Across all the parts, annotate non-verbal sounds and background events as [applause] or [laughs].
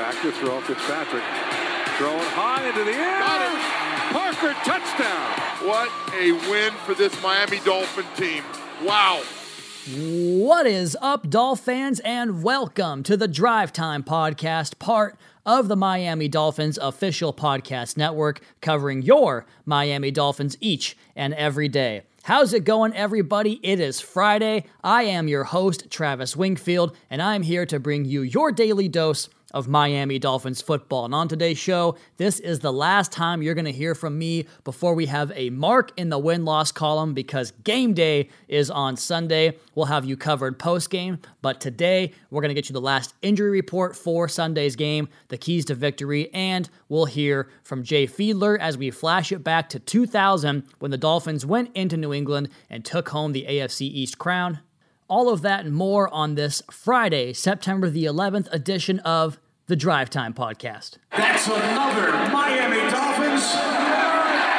Back to throw. Fitzpatrick throwing high into the air. Got it. Parker touchdown. What a win for this Miami Dolphin team. Wow. What is up, Dolph fans, and welcome to the Drive Time Podcast, part of the Miami Dolphins official podcast network, covering your Miami Dolphins each and every day. How's it going, everybody? It is Friday. I am your host, Travis Wingfield, and I'm here to bring you your daily dose of Miami Dolphins football. And on today's show, this is the last time you're going to hear from me before we have a mark in the win loss column because game day is on Sunday. We'll have you covered post game, but today we're going to get you the last injury report for Sunday's game, the keys to victory, and we'll hear from Jay Fiedler as we flash it back to 2000 when the Dolphins went into New England and took home the AFC East crown. All of that and more on this Friday, September the 11th edition of the Drive Time Podcast. That's another Miami Dolphins.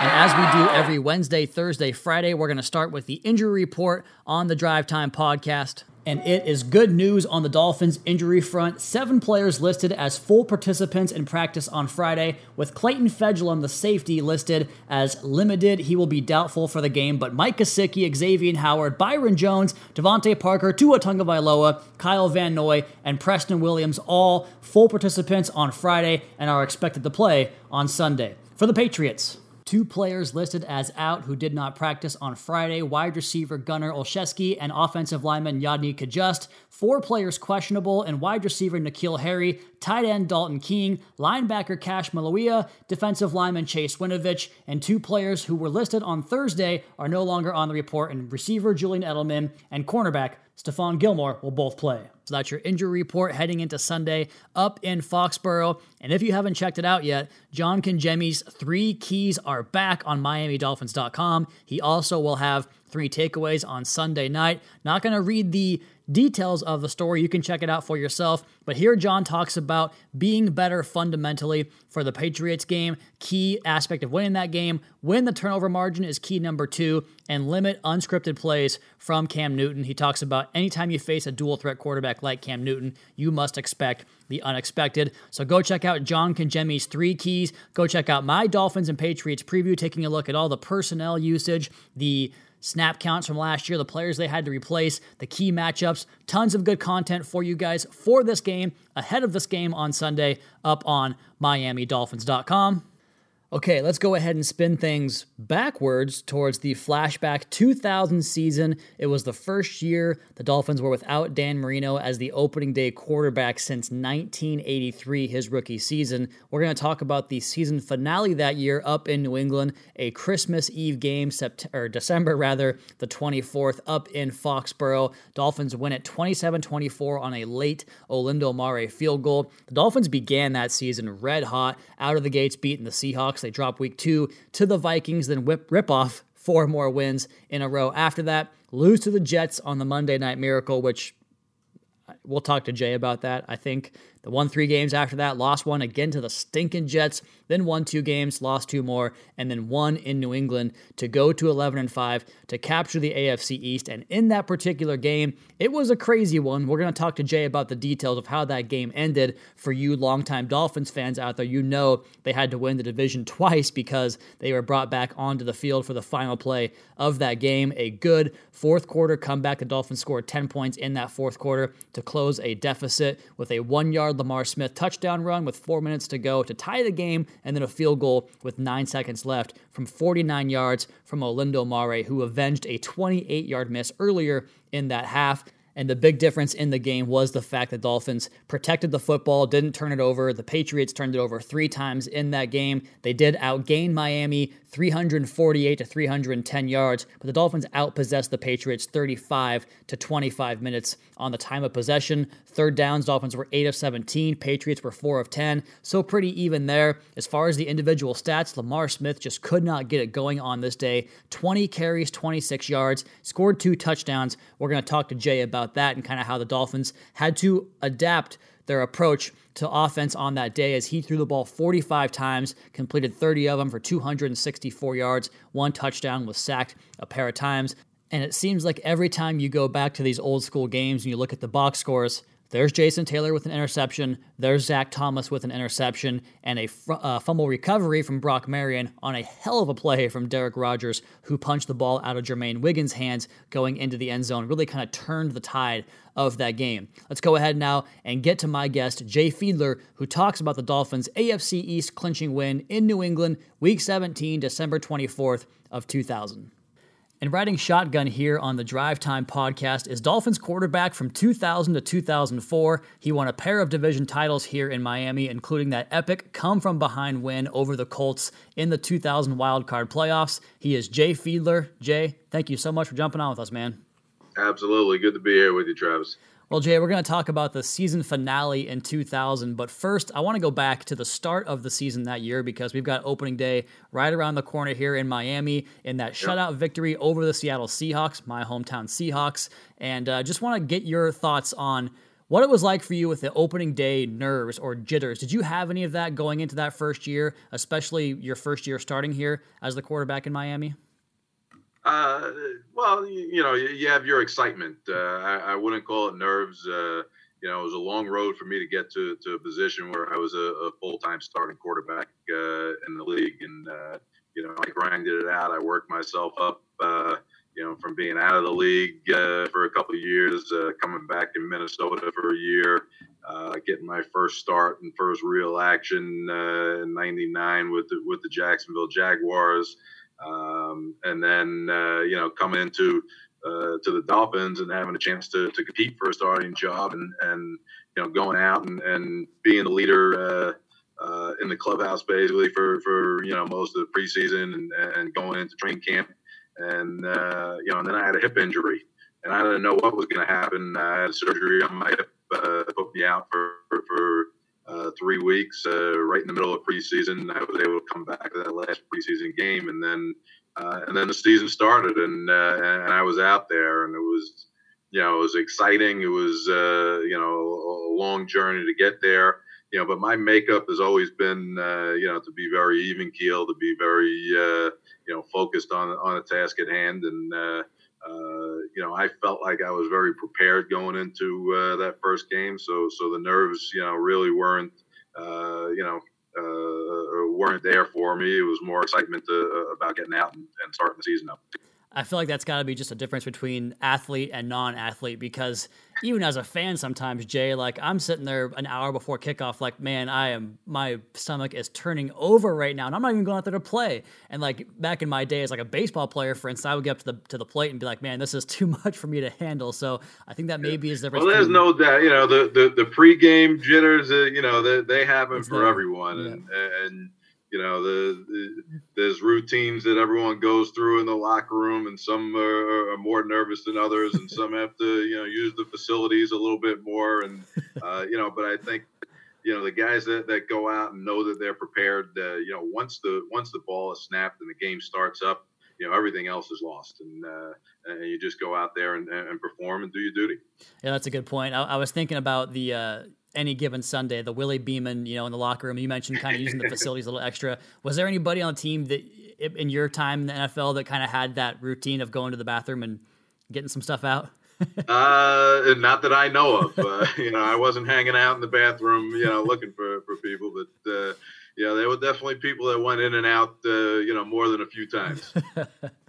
And as we do every Wednesday, Thursday, Friday, we're going to start with the injury report on the Drive Time Podcast. And it is good news on the Dolphins injury front. Seven players listed as full participants in practice on Friday, with Clayton Fejedelem, the safety, listed as limited. He will be doubtful for the game, but Mike Gesicki, Xavier Howard, Byron Jones, DeVante Parker, Tua Tagovailoa, Kyle Van Noy, and Preston Williams all full participants on Friday and are expected to play on Sunday. For the Patriots, Two players listed as out who did not practice on Friday wide receiver Gunnar Olszewski and offensive lineman Yodny Cajuste. Four players questionable and wide receiver N'Keal Harry, tight end Dalton Keene, linebacker Cash Maluia, defensive lineman Chase Winovich, and two players who were listed on Thursday are no longer on the report, and receiver Julian Edelman and cornerback Stephon Gilmore will both play. So that's your injury report heading into Sunday up in Foxborough. And if you haven't checked it out yet, John Congemi's three keys are back on MiamiDolphins.com. He also will have three takeaways on Sunday night. Not going to read the details of the story. You can check it out for yourself. But here, John talks about being better fundamentally for the Patriots game. Key aspect of winning that game win the turnover margin is key number two, and limit unscripted plays from Cam Newton. He talks about anytime you face a dual threat quarterback like Cam Newton, you must expect the unexpected. So go check out John Congemi's three keys. Go check out my Dolphins and Patriots preview, taking a look at all the personnel usage, the snap counts from last year, the players they had to replace, the key matchups, tons of good content for you guys for this game, ahead of this game on Sunday, up on MiamiDolphins.com. Okay, let's go ahead and spin things backwards towards the flashback 2000 season. It was the first year the Dolphins were without Dan Marino as the opening day quarterback since 1983, his rookie season. We're going to talk about the season finale that year up in New England, a Christmas Eve game, September, December rather, the 24th, up in Foxborough. Dolphins win at 27 24 on a late Olindo Mare field goal. The Dolphins began that season red hot, out of the gates, beating the Seahawks. They drop week two to the Vikings, then whip, rip off four more wins in a row after that. Lose to the Jets on the Monday Night Miracle, which uh, we'll talk to Jay about that. I think the won three games after that, lost one again to the stinking Jets, then won two games, lost two more, and then won in New England to go to 11 and 5 to capture the AFC East. And in that particular game, it was a crazy one. We're going to talk to Jay about the details of how that game ended. For you longtime Dolphins fans out there, you know they had to win the division [laughs] twice because they were brought back onto the field for the final play of that game. A good fourth quarter comeback. The Dolphins scored 10 points in that fourth quarter to close a deficit with a one yard Lamar Smith touchdown run with four minutes to go to tie the game, and then a field goal with nine seconds left from 49 yards from Olindo Mare, who avenged a 28 yard miss earlier in that half. And the big difference in the game was the fact that Dolphins protected the football, didn't turn it over. The Patriots turned it over three times in that game. They did outgain Miami 348 to 310 yards, but the Dolphins outpossessed the Patriots 35 to 25 minutes on the time of possession. Third downs, Dolphins were 8 of 17, Patriots were 4 of 10, so pretty even there. As far as the individual stats, Lamar Smith just could not get it going on this day. 20 carries, 26 yards, scored two touchdowns. We're going to talk to Jay about that and kind of how the Dolphins had to adapt their approach to offense on that day as he threw the ball 45 times, completed 30 of them for 264 yards, one touchdown, was sacked a pair of times. And it seems like every time you go back to these old school games and you look at the box scores, There's Jason Taylor with an interception. There's Zach Thomas with an interception and a fr- uh, fumble recovery from Brock Marion on a hell of a play from Derek Rogers, who punched the ball out of Jermaine Wiggins' hands going into the end zone. Really kind of turned the tide of that game. Let's go ahead now and get to my guest, Jay Fiedler, who talks about the Dolphins' AFC East clinching win in New England, Week 17, December 24th of 2000. And riding shotgun here on the Drive Time podcast is Dolphins quarterback from 2000 to 2004. He won a pair of division titles here in Miami, including that epic come from behind win over the Colts in the 2000 Wild Card playoffs. He is Jay Fiedler. Jay, thank you so much for jumping on with us, man. Absolutely. Good to be here with you, Travis. Well, Jay, we're going to talk about the season finale in 2000, but first, I want to go back to the start of the season that year because we've got opening day right around the corner here in Miami in that shutout victory over the Seattle Seahawks, my hometown Seahawks. And uh, just want to get your thoughts on what it was like for you with the opening day nerves or jitters. Did you have any of that going into that first year, especially your first year starting here as the quarterback in Miami? Uh, well, you, you, know, you, you, have your excitement. Uh, I, I, wouldn't call it nerves. Uh, you know, it was a long road for me to get to, to a position where I was a, a full time starting quarterback uh, in the league. And, uh, you know, I grinded it out. I worked myself up, uh, you know, from being out of the league for a couple of years, coming back in Minnesota for a year, getting my first start and first real action in '99 with the, with the Jacksonville Jaguars. Um, and then uh, you know coming into uh, to the Dolphins and having a chance to, to compete for a starting job and and you know going out and, and being the leader uh, uh, in the clubhouse basically for for you know most of the preseason and, and going into training camp and uh, you know and then I had a hip injury and I didn't know what was going to happen. I had surgery on my hip, uh, put me out for for, for uh, three weeks, uh, right in the middle of preseason. I was able to come back to that last preseason game, and then uh, and then the season started, and uh, and I was out there, and it was you know it was exciting. It was uh, you know a long journey to get there. You know, but my makeup has always been, uh, you know, to be very even keel, to be very, you know, focused on on a task at hand, and uh, you know, I felt like I was very prepared going into uh, that first game. So, so the nerves, you know, really weren't, uh, you know, uh, weren't there for me. It was more excitement to, uh, about getting out and, and starting the season up. I feel like that's got to be just a difference between athlete and non-athlete because even as a fan sometimes Jay like I'm sitting there an hour before kickoff like man I am my stomach is turning over right now and I'm not even going out there to play and like back in my day as like a baseball player for instance I would get up to the to the plate and be like man this is [laughs] too much for me to handle so I think that maybe is the well there's no doubt you know the the, the pregame jitters uh, you know they, they happen for there. everyone yeah. and and you know the, the, there's routines that everyone goes through in the locker room and some are, are, more nervous than others and some have to you know use the facilities a little bit more and [laughs] uh, you know but i think you know the guys that, that go out and know that they're prepared uh, you know once the once the ball is snapped and the game starts up you know everything else is lost and uh, and you just go out there and, and perform and do your duty. Yeah that's a good point. I, I was thinking about the uh, any given Sunday, the Willie Beamen, you know, in the locker room. You mentioned kind of using the facilities a little extra. Was there anybody on the team that, in your time in the NFL, that kind of had that routine of going to the bathroom and getting some stuff out? [laughs] uh, not that I know of. Uh, you know, I wasn't hanging out in the bathroom, you know, looking for for people, but uh, you know, there were definitely people that went in and out, uh, you know, more than a few times. [laughs]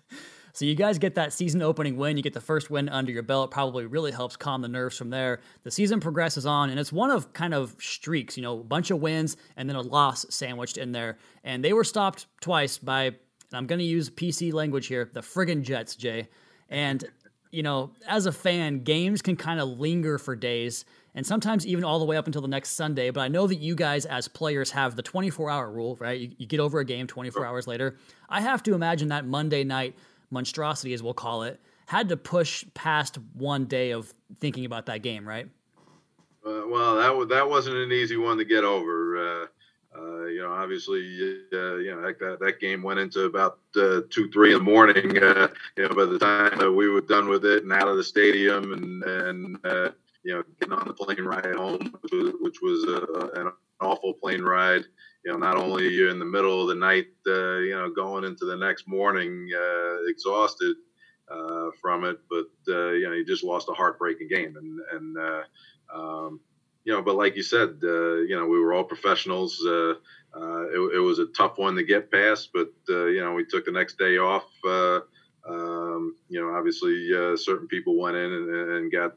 So you guys get that season opening win, you get the first win under your belt, probably really helps calm the nerves from there. The season progresses on, and it's one of kind of streaks, you know, a bunch of wins and then a loss sandwiched in there. And they were stopped twice by, and I'm going to use PC language here, the friggin' Jets, Jay. And, you know, as a fan, games can kind of linger for days and sometimes even all the way up until the next Sunday. But I know that you guys, as players, have the 24 hour rule, right? You, you, get over a game 24 hours later. I have to imagine that Monday night monstrosity, as we'll call it, had to push past one day of thinking about that game, right? Uh, well, that that wasn't an easy one to get over. Uh, uh, you know, obviously, uh, you know that, that game went into about uh, two, three in the morning. Uh, you know, by the time we were done with it and out of the stadium, and and you know, getting on the plane ride home, which was, which was an awful plane ride you know, not only you're in the middle of the night, uh, you know, going into the next morning uh, exhausted uh, from it, but uh, you know, you just lost a heartbreaking game, and and uh, Um, you know, but like you said, uh, you know, we were all professionals. It, it, was a tough one to get past, but you know, we took the next day off. Um, you know, obviously, certain people went in and, and got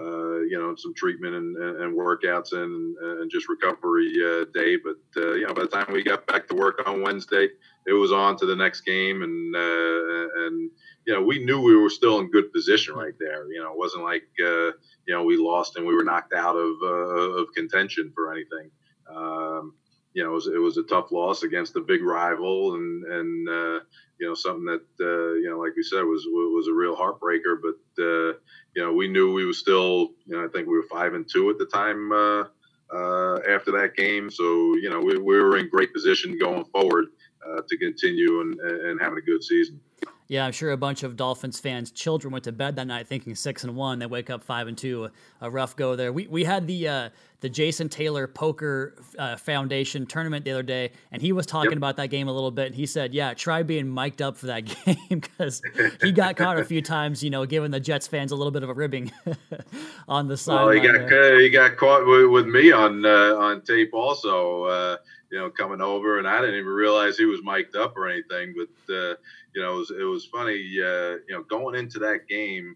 you know some treatment and, and workouts and, and just recovery uh, day. But uh, you know, by the time we got back to work on Wednesday, it was on to the next game, and and you know, we knew we were still in good position right there. You know, it wasn't like uh, you know we lost and we were knocked out of uh, of contention for anything. Um, you know, it was, it was, a tough loss against a big rival, and and uh, you know something that uh, you know, like we said, was was a real heartbreaker. But uh, you know, we knew we were still. You know, I think we were five and two at the time uh, after that game. So you know, we, we were in great position going forward uh, to continue and, and having a good season. Yeah, I'm sure a bunch of Dolphins fans' children went to bed that night thinking six and one. They wake up five and two. A, rough go there. We we had the uh, the Jason Taylor Poker uh, Foundation tournament the other day, and he was talking yep. about that game a little bit. And he said, "Yeah, try being mic'd up for that [laughs] game because he got caught a few [laughs] times, you know, giving the Jets fans a little bit of a ribbing [laughs] on the side." Well, he got uh, he got caught with, with me on uh, on tape also. Uh, you know, coming over, and I didn't even realize he was mic'd up or anything. But uh, you know, it was, it was funny. Uh, you know, going into that game,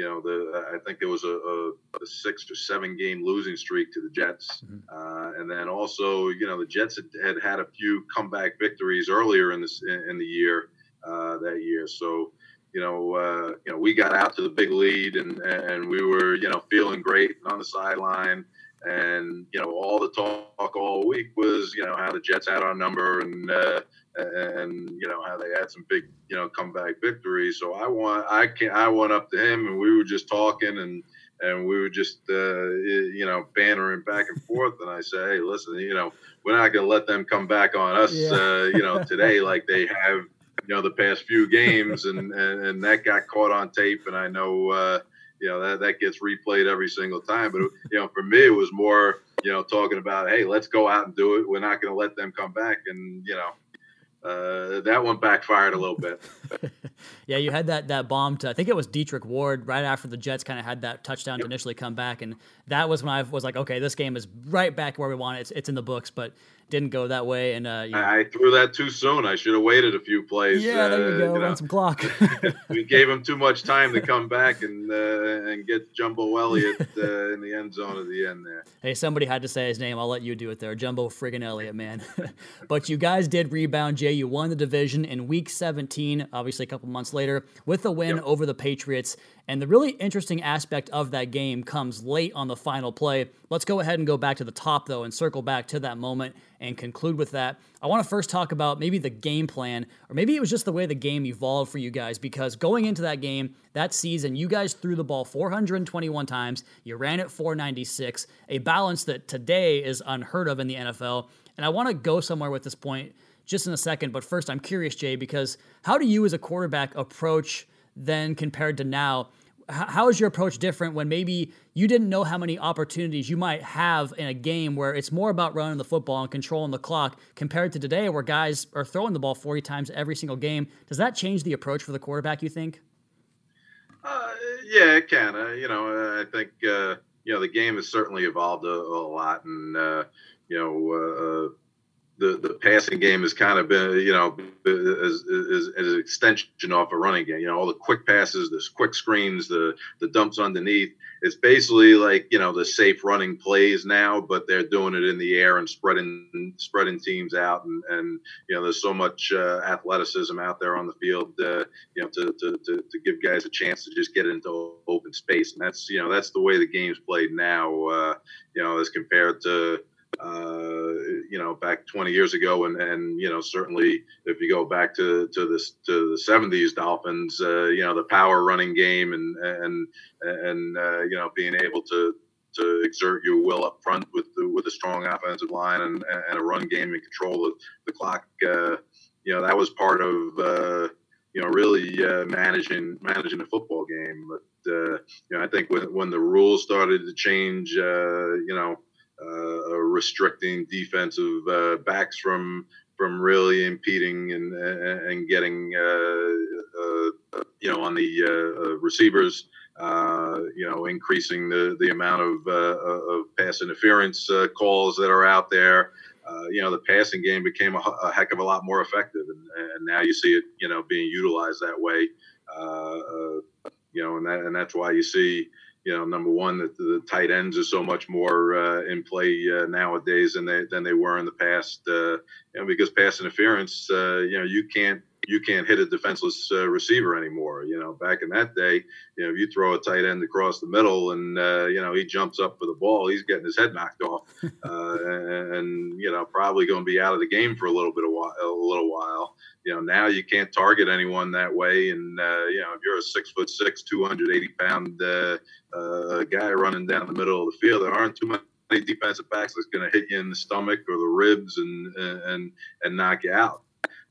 you know, the I think there was a, a, a six or seven game losing streak to the Jets, mm-hmm. uh, and then also, you know, the Jets had, had, had a few comeback victories earlier in this in, in the year uh, that year. So, you know, uh, you know, we got out to the big lead, and and we were, you know, feeling great on the sideline. And you know, all the talk all week was you know how the Jets had our number and uh, and you know how they had some big you know comeback victories. So I want I can I went up to him and we were just talking and and we were just uh, you know bantering back and forth. And I said, hey, listen, you know we're not going to let them come back on us, yeah. uh, you know, today like they have you know the past few games, and and, and that got caught on tape. And I know. Uh, you know that that gets replayed every single time. But you know, for me, it was more you know talking about, hey, let's go out and do it. We're not going to let them come back, and you know. Uh, that one backfired a little bit. [laughs] yeah, you had that that bomb to I think it was Dedric Ward right after the Jets kind of had that touchdown yep. to initially come back, and that was when I was like, okay, this game is right back where we want it. It's, it's in the books, but didn't go that way. And uh, I threw that too soon. I should have waited a few plays. Yeah, there you uh, go. You know, some clock. [laughs] we gave him too much time to come back and uh, and get Jumbo Elliott uh, in the end zone at the end there. Hey, somebody had to say his name. I'll let you do it there, Jumbo friggin' Elliott, man. [laughs] but you guys did rebound, Jay. You won the division in Week 17. Obviously, a couple months later, with a win yep. over the Patriots. And the really interesting aspect of that game comes late on the final play. Let's go ahead and go back to the top, though, and circle back to that moment and conclude with that. I want to first talk about maybe the game plan, or maybe it was just the way the game evolved for you guys, because going into that game, that season, you guys threw the ball 421 times, you ran it 496, a balance that today is unheard of in the NFL. And I want to go somewhere with this point just in a second, but first, I'm curious, Jay, because how do you as a quarterback approach then compared to now? How is your approach different when maybe you didn't know how many opportunities you might have in a game where it's more about running the football and controlling the clock compared to today where guys are throwing the ball 40 times every single game? Does that change the approach for the quarterback, you think? Uh, yeah, it can. Uh, you know, I think, uh, you know, the game has certainly evolved a, a lot. And, uh, you know, uh, the, the passing game has kind of been, you know, as, as, as, an extension off a running game. You know, all the quick passes, the quick screens, the the dumps underneath. It's basically like you know the safe running plays now, but they're doing it in the air and spreading spreading teams out. And, and you know, there's so much uh, athleticism out there on the field, uh, you know, to, to, to, to, give guys a chance to just get into open space. And that's you know that's the way the game's played now. Uh, you know, as compared to uh, you know, back 20 years ago, and and you know, certainly if you go back to to this to the 70s Dolphins, uh, you know, the power running game and and and uh, you know, being able to to exert your will up front with the, with a strong offensive line and, and a run game and control the, the clock. Uh, you know, that was part of uh, you know really uh, managing managing the football game. But uh, you know, I think when when the rules started to change, uh, you know, restricting defensive uh, backs from from really impeding and and getting uh, you know on the receivers uh, you know, increasing the the amount of uh, of pass interference uh, calls that are out there. Uh, you know, the passing game became a, a, heck of a lot more effective, and, and now you see it, you know, being utilized that way. you know, and that and that's why you see you know, number one, that the tight ends are so much more uh, in play uh, nowadays than they than they were in the past. Uh, know, because pass interference, uh, you know, you can't you can't hit a defenseless uh, receiver anymore. You know, back in that day, you know, if you throw a tight end across the middle and uh, you know he jumps up for the ball, he's getting his head knocked off, and, [laughs] and, you know probably going to be out of the game for a little bit of while, a little while you know now you can't target anyone that way and uh, you know if you're a six foot six 280 pound uh, uh, guy running down the middle of the field there aren't too many defensive backs that's going to hit you in the stomach or the ribs and and and knock you out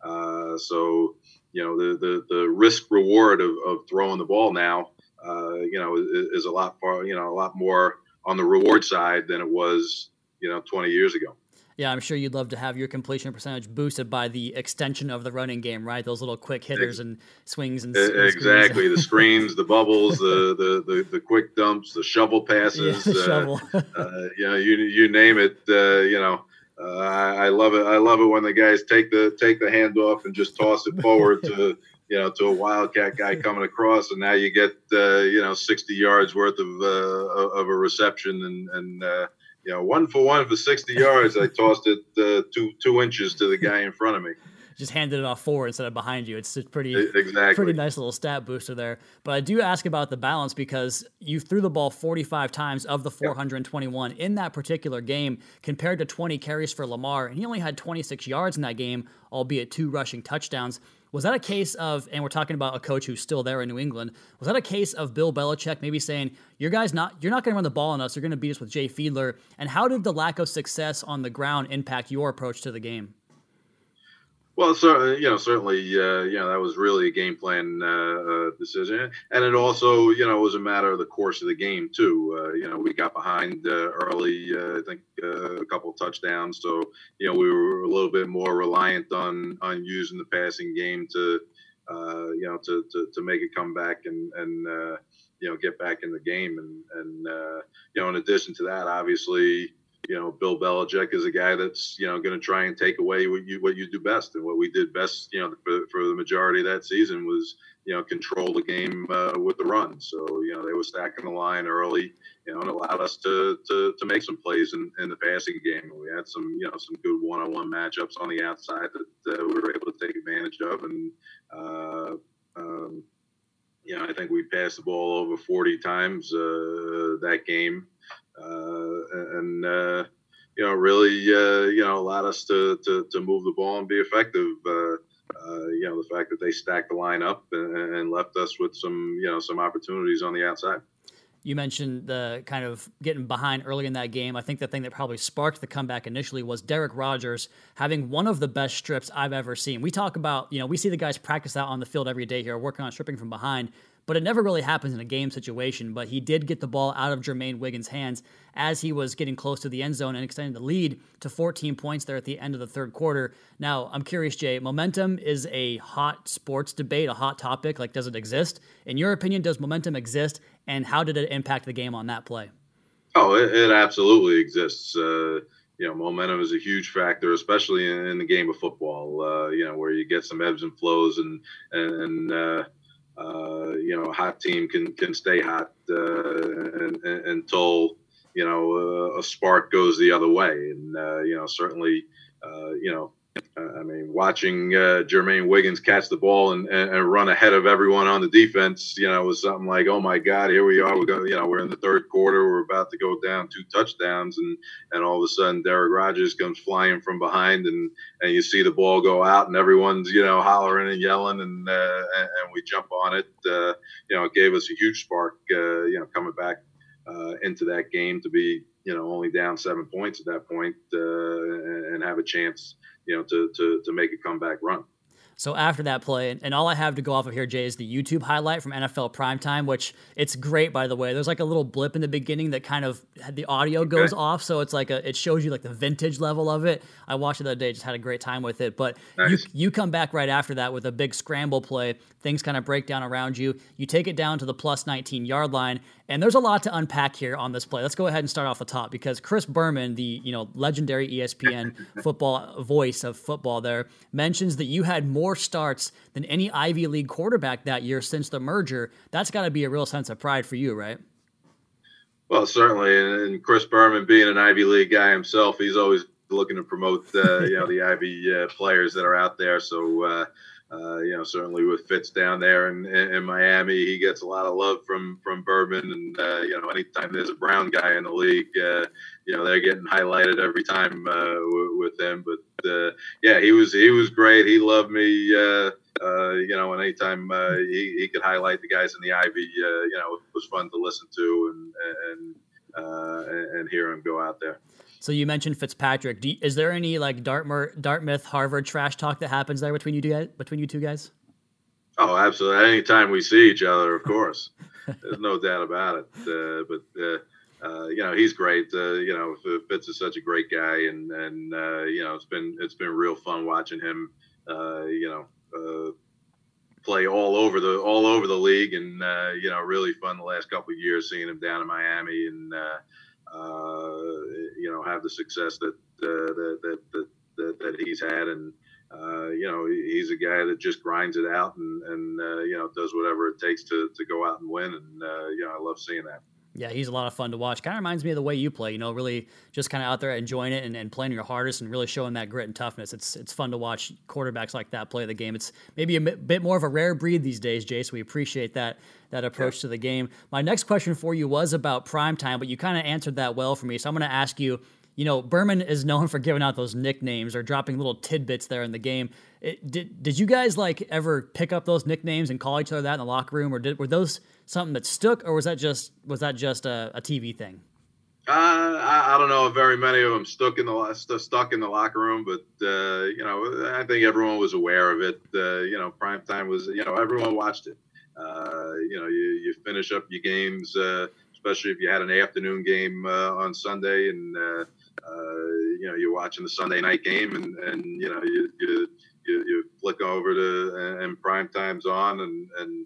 uh, so you know the the, the risk reward of, of throwing the ball now uh, you know is, is a lot far you know a lot more on the reward side than it was you know 20 years ago yeah, I'm sure you'd love to have your completion percentage boosted by the extension of the running game, right? Those little quick hitters and swings and exactly the [laughs] screens, the bubbles, the, the, the the quick dumps, the shovel passes, yeah, uh, shovel. uh, you know, you you name it. Uh, you know, uh, I, love it. I love it when the guys take the take the handoff and just toss it forward to you know to a wildcat guy coming across, and now you get uh, you know 60 yards worth of uh, of a reception and and you know, one for one for 60 yards. I tossed it uh, two two inches to the guy in front of me. Just handed it off forward instead of behind you. It's a pretty exactly. pretty nice little stat booster there. But I do ask about the balance because you threw the ball 45 times of the 421 yep. in that particular game compared to 20 carries for Lamar, and he only had 26 yards in that game, albeit two rushing touchdowns. Was that a case of, and we're talking about a coach who's still there in New England, was that a case of Bill Belichick maybe saying, "Your guys not, you're not going to run the ball on us. You're going to beat us with Jay Fiedler"? And how did the lack of success on the ground impact your approach to the game? Well, so you know, certainly, uh, you know, that was really a game plan uh, uh, decision, and it also, you know, was a matter of the course of the game too. Uh, you know, we got behind uh, early, uh, I think, a couple touchdowns, so you know, we were a little bit more reliant on on using the passing game to, you know, to, to, to make a comeback and and you know get back in the game, and and you know, in addition to that, obviously you know, Bill Belichick is a guy that's you know going to try and take away what you what you do best, and what we did best, you know, for, for the majority of that season was you know control the game uh, with the run. So you know they were stacking the line early, you know, and allowed us to to, to make some plays in, in the passing game. We had some you know some good one-on-one matchups on the outside that uh, we were able to take advantage of, and uh, um, you know I think we passed the ball over 40 times uh, that game. Uh, and uh, you know really uh, you know allowed us to, to, to move the ball and be effective. you know the fact that they stacked the line up and, and left us with some you know some opportunities on the outside. You mentioned the kind of getting behind early in that game. I think the thing that probably sparked the comeback initially was Derek Rogers having one of the best strips I've ever seen. We talk about, you know, we see the guys practice out on the field every day here, working on stripping from behind but it never really happens in a game situation. But he did get the ball out of Jermaine Wiggins' hands as he was getting close to the end zone and extending the lead to 14 points there at the end of the third quarter. Now, I'm curious, Jay, momentum is a hot sports debate, a hot topic. Like, does it exist? In your opinion, does momentum exist? And how did it impact the game on that play? Oh, it, it absolutely exists. Uh, you know, momentum is a huge factor, especially in, in the game of football. Uh, you know, where you get some ebbs and flows, and and, uh, uh, you know, a hot team can can stay hot uh, and, and, until you know uh, a spark goes the other way. And uh, you know, certainly, you know, I mean, watching uh, Jermaine Wiggins catch the ball and, and, and, run ahead of everyone on the defense, you know, was something like, oh my God, here we are. We're going, you know, we're in the third quarter. We're about to go down two touchdowns, and and all of a sudden, Derek Rogers comes flying from behind, and and you see the ball go out, and everyone's you know hollering and yelling, and uh, and, we jump on it. Uh, you know, it gave us a huge spark. Uh, you know, coming back uh, into that game to be you know only down seven points at that point, uh, and have a chance you know, to, to, to make a comeback run. So after that play, and, all I have to go off of here, Jay, is the YouTube highlight from NFL Primetime, which it's great by the way. There's like a little blip in the beginning that kind of had the audio goes okay. off, so it's like a it shows you like the vintage level of it. I watched it the other day, just had a great time with it. But nice. you you come back right after that with a big scramble play. Things kind of break down around you. You take it down to the plus 19 yard line, and there's a lot to unpack here on this play. Let's go ahead and start off the top because Chris Berman, the you know legendary ESPN [laughs] football voice of football, there mentions that you had more starts than any Ivy League quarterback that year since the merger. That's got to be a real sense of pride for you, right? Well, certainly, and Chris Berman being an Ivy League guy himself, he's always looking to promote uh, you know the Ivy uh, players that are out there. So uh, uh, you know certainly with Fitz down there in, in, in, Miami, he gets a lot of love from from Berman. And uh, you know anytime there's a Brown guy in the league, uh, you know they're getting highlighted every time uh, w- with him. But uh, yeah, he was he was great. He loved me. Uh, you know, and anytime he, he could highlight the guys in the Ivy, you know, it was fun to listen to and and and hear him go out there. So you mentioned Fitzpatrick. You, is there any like Dartmouth, Dartmouth, Harvard trash talk that happens there between you two guys, between you two guys? Oh, absolutely. Anytime we see each other, of course. [laughs] There's no doubt about it. Uh, but uh, uh, you know, he's great. Uh, you know, Fitz is such a great guy, and and uh, you know, it's been it's been real fun watching him. Uh, you know, play all over the all over the league, and you know, really fun the last couple of years seeing him down in Miami and uh, you know, have the success that uh, that, that, that, that, that he's had. And, uh, you know, he's a guy that just grinds it out and, and uh, you know, does whatever it takes to, to go out and win. And, uh, you know, I love seeing that. Yeah, he's a lot of fun to watch. Kind of reminds me of the way you play. You know, really just kind of out there enjoying it and, and playing your hardest and really showing that grit and toughness. It's it's fun to watch quarterbacks like that play the game. It's maybe a bit more of a rare breed these days. So we appreciate that that approach yeah. to the game. My next question for you was about prime time, but you kind of answered that well for me. So I'm going to ask you. You know, Berman is known for giving out those nicknames or dropping little tidbits there in the game. It, did did you guys like ever pick up those nicknames and call each other that in the locker room, or did were those something that stuck, or was that just was that just a, a TV thing? Uh, I, I, don't know if very many of them stuck in the stuck in the locker room, but uh, you know, I think everyone was aware of it. Uh, you know, prime time was you know everyone watched it. Uh, you know, you, you finish up your games, uh, especially if you had an afternoon game uh, on Sunday, and you know you're watching the Sunday night game, and, and you know you, you you, flick over to and prime time's on, and and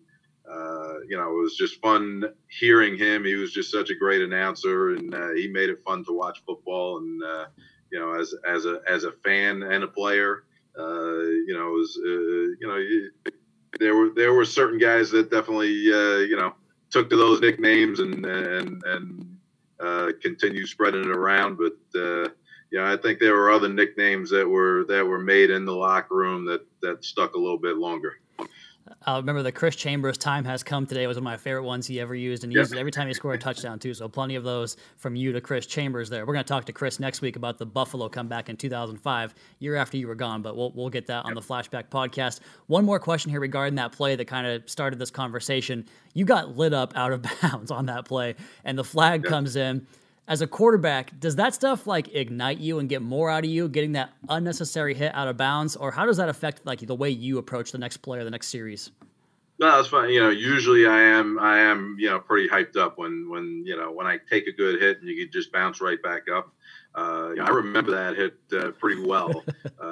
uh, you know, it was just fun hearing him. He was just such a great announcer, and uh, he made it fun to watch football. And uh, you know, as as a as a fan and a player, uh, you know, was uh, you know, there were there were certain guys that definitely you know took to those nicknames and and and Uh, continue spreading it around. But uh, you know, I think there were other nicknames that were that were made in the locker room that that stuck a little bit longer. I remember the Chris Chambers time has come today was one of my favorite ones he ever used, and he yep. used it every time he scored a touchdown too. So plenty of those from you to Chris Chambers there. We're going to talk to Chris next week about the Buffalo comeback in 2005, year after you were gone, but we'll we'll get that on the flashback podcast. One more question here regarding that play that kind of started this conversation. You got lit up out of [laughs] bounds on that play, and the flag yep. comes in as a quarterback, does that stuff like ignite you and get more out of you, getting that unnecessary hit out of bounds, or how does that affect like the way you approach the next player, the next series? No, that's fine. You know, usually I am, I am, you know, pretty hyped up when, when, you know, when I take a good hit and you can just bounce right back up. Uh, you know, I remember that hit uh, pretty well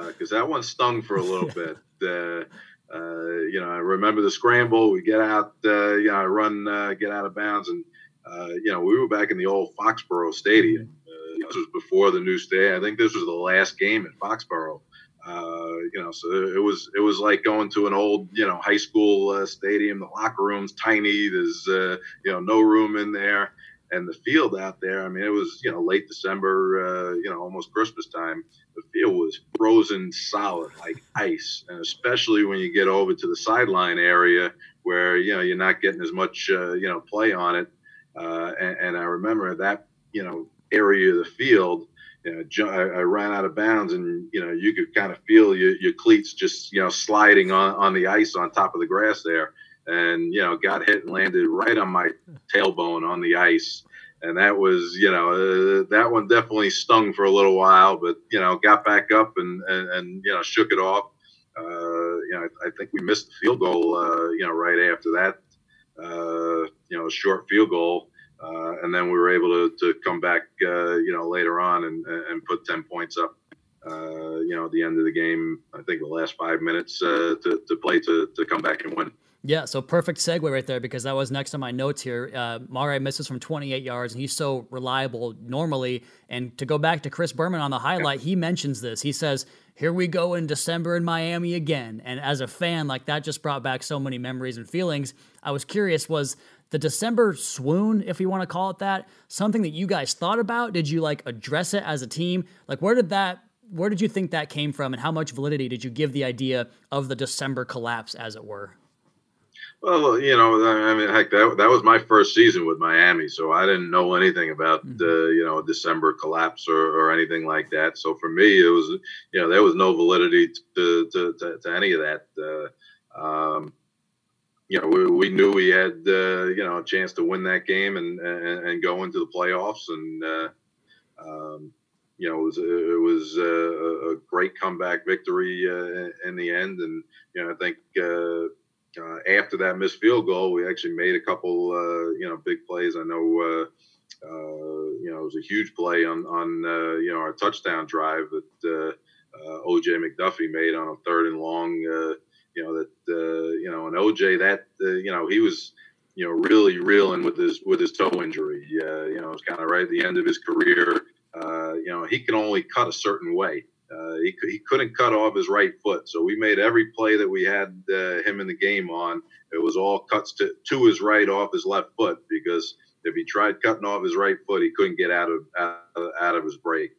because uh, that one stung for a little bit. [laughs] Uh, uh, you know, I remember the scramble. We get out, uh, you know, I run, get out of bounds, and uh, you know, we were back in the old Foxborough Stadium. Uh, this was before the new stadium. I think this was the last game at Foxborough. Uh, you know, so it was it was like going to an old you know high school uh, stadium. The locker room's tiny. There's uh, you know no room in there, and the field out there. I mean, it was you know late December, uh, you know almost Christmas time. The field was frozen solid like ice, and especially when you get over to the sideline area where you know you're not getting as much you know play on it uh, and, and, I remember that, you know, area of the field, you know, I, I, ran out of bounds and, you know, you could kind of feel your, your cleats just, you know, sliding on, on the ice on top of the grass there. And, you know, got hit and landed right on my tailbone on the ice. And that was, you know, uh, that one definitely stung for a little while, but, you know, got back up and, and, and you know, shook it off. uh, you know, I, I, think we missed the field goal, uh, you know, right after that, uh, you know, a short field goal. Uh, and then we were able to, to come back, uh, you know, later on and, and put 10 points up, uh, you know, at the end of the game. I think the last five minutes to, to play to, to come back and win. Yeah, so perfect segue right there because that was next on my notes here. Uh, misses from 28 yards, and he's so reliable normally. And to go back to Chris Berman on the highlight, he mentions this. He says, "Here we go in December in Miami again." And as a fan, like that just brought back so many memories and feelings. I was curious, was the December swoon, if you want to call it that, something that you guys thought about? Did you like address it as a team? Like, where did that? Where did you think that came from, and how much validity did you give the idea of the December collapse, as it were? Well, you know, I mean, heck, that that was my first season with Miami, so I didn't know anything about mm-hmm. the you know December collapse or, or anything like that. So for me, it was you know there was no validity to to, to, to any of that. Uh, um, you know, we, we knew we had uh, you know a chance to win that game and and, and go into the playoffs, and uh, um, you know it was it was a, a great comeback victory uh, in the end, and you know I think uh, uh, after that missed field goal, we actually made a couple, uh, you know, big plays. I know, uh, uh you know, it was a huge play on on uh, you know our touchdown drive that uh, OJ McDuffie made on a third and long. You know that you know, and OJ that you know he was you know really reeling with his with his toe injury. you know, it was kind of right at the end of his career. Uh, you know, he can only cut a certain way. Uh, he, he couldn't cut off his right foot. So we made every play that we had uh, him in the game on. It was all cuts to, to his right off his left foot because if he tried cutting off his right foot, he couldn't get out of out, out of his break.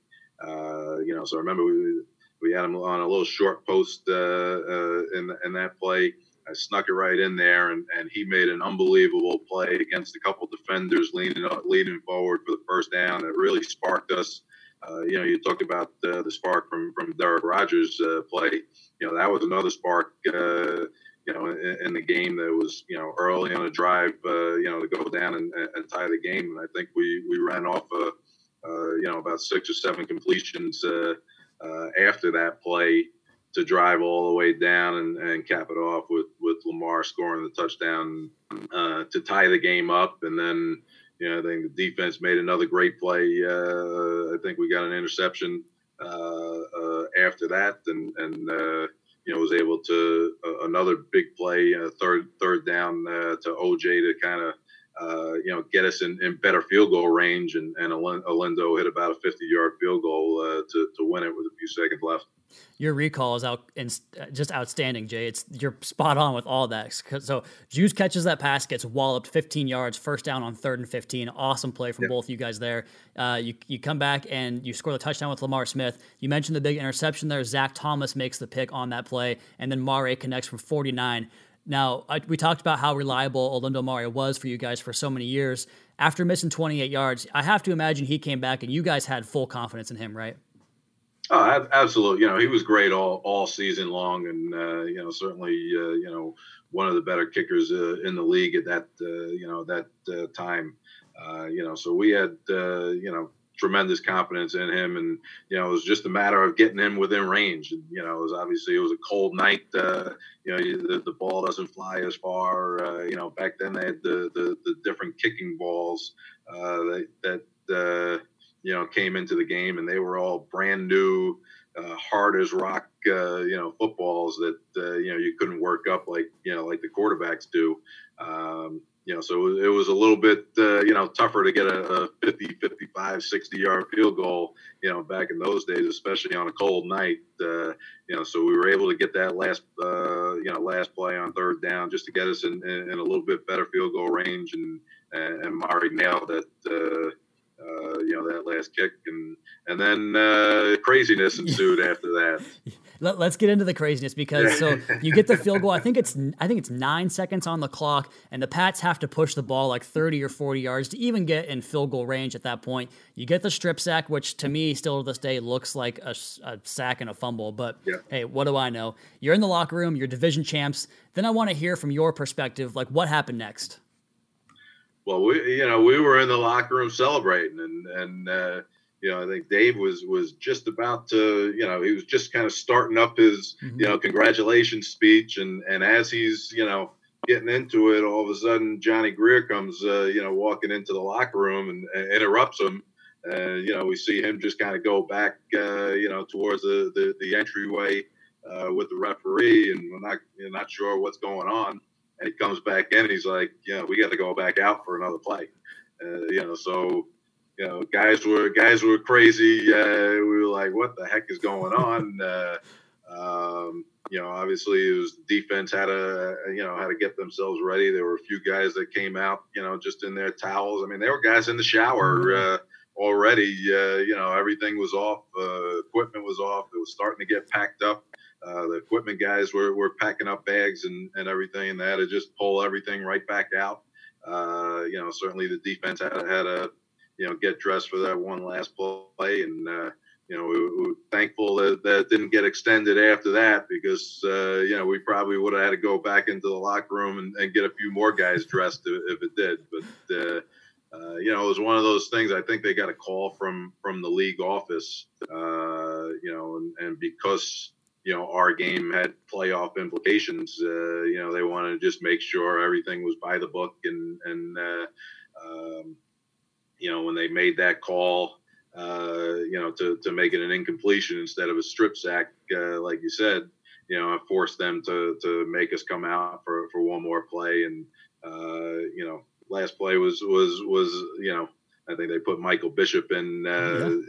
Uh, you know, so I remember we we had him on a little short post uh, uh, in in that play. I snuck it right in there, and, and he made an unbelievable play against a couple defenders leaning up, leaning forward for the first down. It really sparked us uh, you know, you talked about uh, the spark from from Derek Rogers' uh, play. You know, that was another spark. Uh, you know, in, in, the game that was you know early on a drive. Uh, you know, to go down and, and, tie the game. And I think we we ran off a you know about six or seven completions after that play to drive all the way down and, and cap it off with with Lamar scoring the touchdown to tie the game up, and then you know, I think the defense made another great play. Uh, I think we got an interception uh, uh, after that, and and uh, you know was able to uh, another big play, third third down to OJ to kind of uh, you know, get us in, in, better field goal range. And, and Olindo hit about a 50 yard field goal uh, to, to win it with a few seconds left. Your recall is out and just outstanding, Jay. It's you're spot on with all that. So Juice catches that pass, gets walloped 15 yards, first down on third and 15. Awesome play from both you guys there. Uh, you you come back and you score the touchdown with Lamar Smith. You mentioned the big interception there. Zach Thomas makes the pick on that play, and then Mare connects from 49. Now, I, we talked about how reliable Olindo Mare was for you guys for so many years. After missing 28 yards, I have to imagine he came back and you guys had full confidence in him, right? Oh, absolutely. You know, he was great all, all season long, and uh, you know, certainly, uh, you know, one of the better kickers uh, in the league at that, uh, you know, that uh, time. Uh, you know, so we had, you know, tremendous confidence in him, and you know it was just a matter of getting him within range. And you know, it was obviously it was a cold night. Uh, you know, the, the ball doesn't fly as far. Uh, you know, back then they had the the, the different kicking balls uh, that that uh, you know came into the game, and they were all brand new. Uh, hard as rock, uh, you know, footballs that you know you couldn't work up like you know like the quarterbacks do. Um, you know, so it was a little bit, uh, you know, tougher to get a, a 50, 55, 60 yard field goal, you know, back in those days, especially on a cold night. Uh, you know, so we were able to get that last, uh, you know, last play on third down just to get us in, in, in a little bit better field goal range. And, and, and Mare nailed that, uh, you know that last kick, and and then uh, craziness ensued [laughs] after that. Let, us get into the craziness because so you get the field goal. I think it's I think it's nine seconds on the clock, and the Pats have to push the ball like thirty or forty yards to even get in field goal range. At that point, you get the strip sack, which to me still to this day looks like a, a sack and a fumble. But yeah. hey, what do I know? You're in the locker room. You're division champs. Then I want to hear from your perspective, like what happened next well, we you know we were in the locker room celebrating, and and uh, you know, I think Dave was was just about to, you know, he was just kind of starting up his, mm-hmm. you know, congratulations speech, and and as he's, you know, getting into it, all of a sudden Johnny Grier comes, uh, you know, walking into the locker room and, and interrupts him. And you know, we see him just kind of go back, uh, you know, towards the the, the entryway uh, with the referee, and we're not not sure what's going on. And he comes back in, and he's like, you know, we got to go back out for another play. Uh, you know, so you know, guys were guys were crazy. Uh, we were like, what the heck is going on? Uh, um, you know, obviously it was defense had to, you know, had to get themselves ready. There were a few guys that came out, you know, just in their towels. I mean, there were guys in the shower mm-hmm. uh, already. Uh, you know, everything was off. Uh, equipment was off. It was starting to get packed up. Uh, the equipment guys were, were packing up bags and, and everything, and they had to just pull everything right back out. Uh, you know, certainly the defense had, had a you know, get dressed for that one last play. And, uh, you know, we, were thankful that that didn't get extended after that because, uh, you know, we probably would have had to go back into the locker room and, and get a few more guys dressed if it did. But, uh, uh, you know, it was one of those things. I think they got a call from from the league office, uh, you know, and, and because you know our game had playoff implications, uh, you know, they wanted to just make sure everything was by the book and and uh, um, you know, when they made that call, uh, you know, to, to make it an incompletion instead of a strip sack, uh, like you said, you know, I forced them to, to make us come out for, for one more play. And, uh, you know, last play was, was, was, you know, I think they put Michael Bishop in, uh,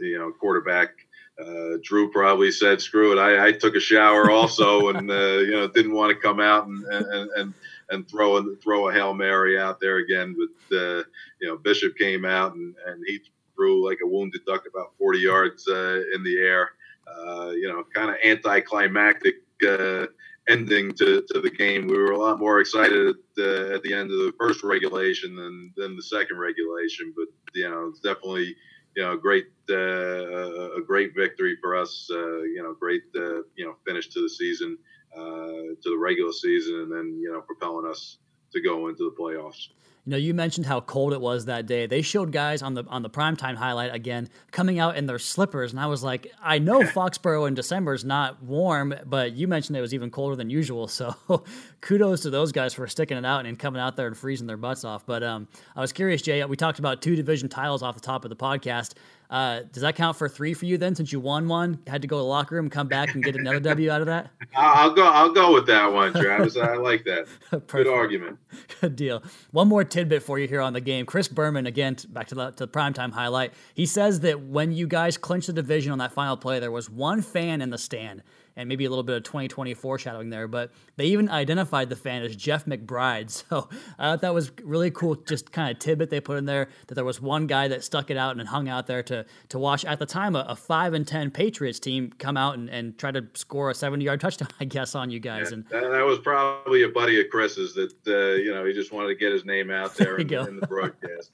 yeah. you know, quarterback. Uh, Drew probably said, "Screw it." I, I took a shower also, [laughs] and uh, you know didn't want to come out and and, and and throw a, throw a hail mary out there again. But uh, you know, Bishop came out and, and he threw like a wounded duck about 40 yards uh, in the air. Uh, you know, kind of anticlimactic uh, ending to, to the game. We were a lot more excited at the, at the end of the first regulation than than the second regulation. But you know, it's definitely you know, great, uh, a great victory for us. Uh, you know, great, uh, you know, finish to the season. Uh, to the regular season, and then you know propelling us to go into the playoffs. You know, you mentioned how cold it was that day. They showed guys on the on the primetime highlight again coming out in their slippers, and I was like, I know [laughs] Foxborough in December is not warm, but you mentioned it was even colder than usual. So, [laughs] kudos to those guys for sticking it out and coming out there and freezing their butts off. But um, I was curious, Jay. We talked about two division titles off the top of the podcast. Uh, does that count for three for you then? Since you won one, had to go to the locker room, come back, and get another [laughs] W out of that. I'll go. I'll go with that one, Travis. I like that. [laughs] Good argument. Good deal. One more tidbit for you here on the game. Chris Berman, again, back to the, to the primetime highlight. He says that when you guys clinched the division on that final play, there was one fan in the stand and maybe a little bit of 2020 foreshadowing there. But they even identified the fan as Jeff McBride. [laughs] So I thought that was really cool, just kind of tidbit they put in there that there was one guy that stuck it out and hung out there to to watch at the time a, a five and ten Patriots team come out and, and try to score a 70 yard touchdown, [laughs] I guess, on you guys. Yeah, and that, was probably a buddy of Chris's that uh, you know he just wanted to get his name out [laughs] there, in, in the broadcast.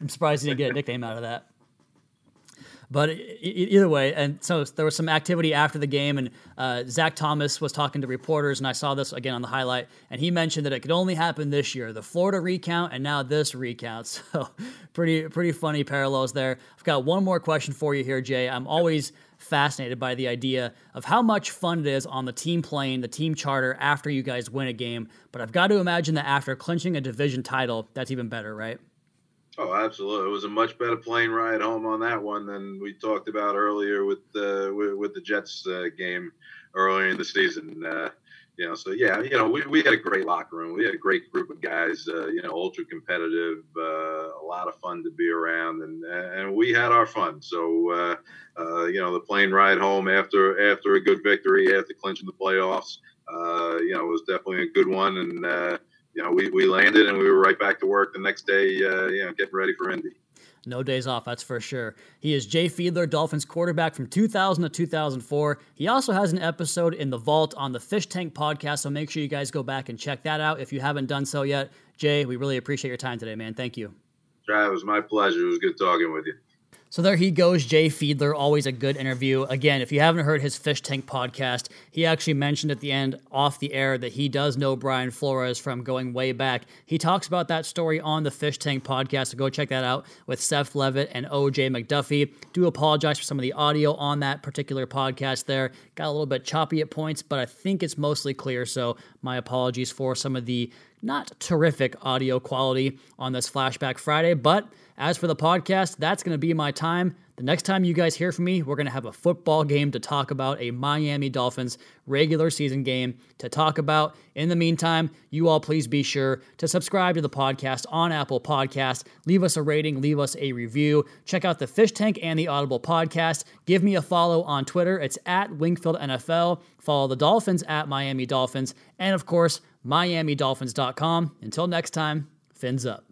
I'm surprised he didn't get a nickname out of that. But either way, and so there was some activity after the game, and uh, Zach Thomas was talking to reporters, and I saw this again on the highlight, and he mentioned that it could only happen this year, the Florida recount, and now this recount. [laughs] So pretty pretty funny parallels there. I've got one more question for you here, Jay. I'm always fascinated by the idea of how much fun it is on the team plane, the team charter after you guys win a game. But I've got to imagine that after clinching a division title, that's even better, right? Oh, absolutely! It was a much better plane ride home on that one than we talked about earlier with the with, with, the Jets uh, game earlier in the season. Uh, you know, so yeah, you know, we, we had a great locker room. We had a great group of guys. Uh, you know, ultra competitive, uh, a lot of fun to be around, and and we had our fun. So uh, uh, you know, the plane ride home after after a good victory, after clinching the playoffs, you know, was definitely a good one, and you know, we, we landed and we were right back to work the next day, uh, you know, getting ready for Indy. No days off, that's for sure. He is Jay Fiedler, Dolphins quarterback from 2000 to 2004. He also has an episode in the Vault on the Fish Tank podcast, so make sure you guys go back and check that out if you haven't done so yet. Jay, we really appreciate your time today, man. Thank you. It was my pleasure. It was good talking with you. So there he goes, Jay Fiedler. Always a good interview. Again, if you haven't heard his Fish Tank podcast, he actually mentioned at the end, off the air, that he does know Brian Flores from going way back. He talks about that story on the Fish Tank podcast, so go check that out with Seth Levit and OJ McDuffie. Do apologize for some of the audio on that particular podcast there. Got a little bit choppy at points, but I think it's mostly clear, so my apologies for some of the not terrific audio quality on this Flashback Friday, but as for the podcast, that's going to be my time. The next time you guys hear from me, we're going to have a football game to talk about, a Miami Dolphins regular season game to talk about. In the meantime, you all please be sure to subscribe to the podcast on Apple Podcast. Leave us a rating, leave us a review. Check out the Fish Tank and the Audible podcast. Give me a follow on Twitter. It's at Wingfield NFL. Follow the Dolphins at Miami Dolphins. And of course, MiamiDolphins.com. Until next time, fins up.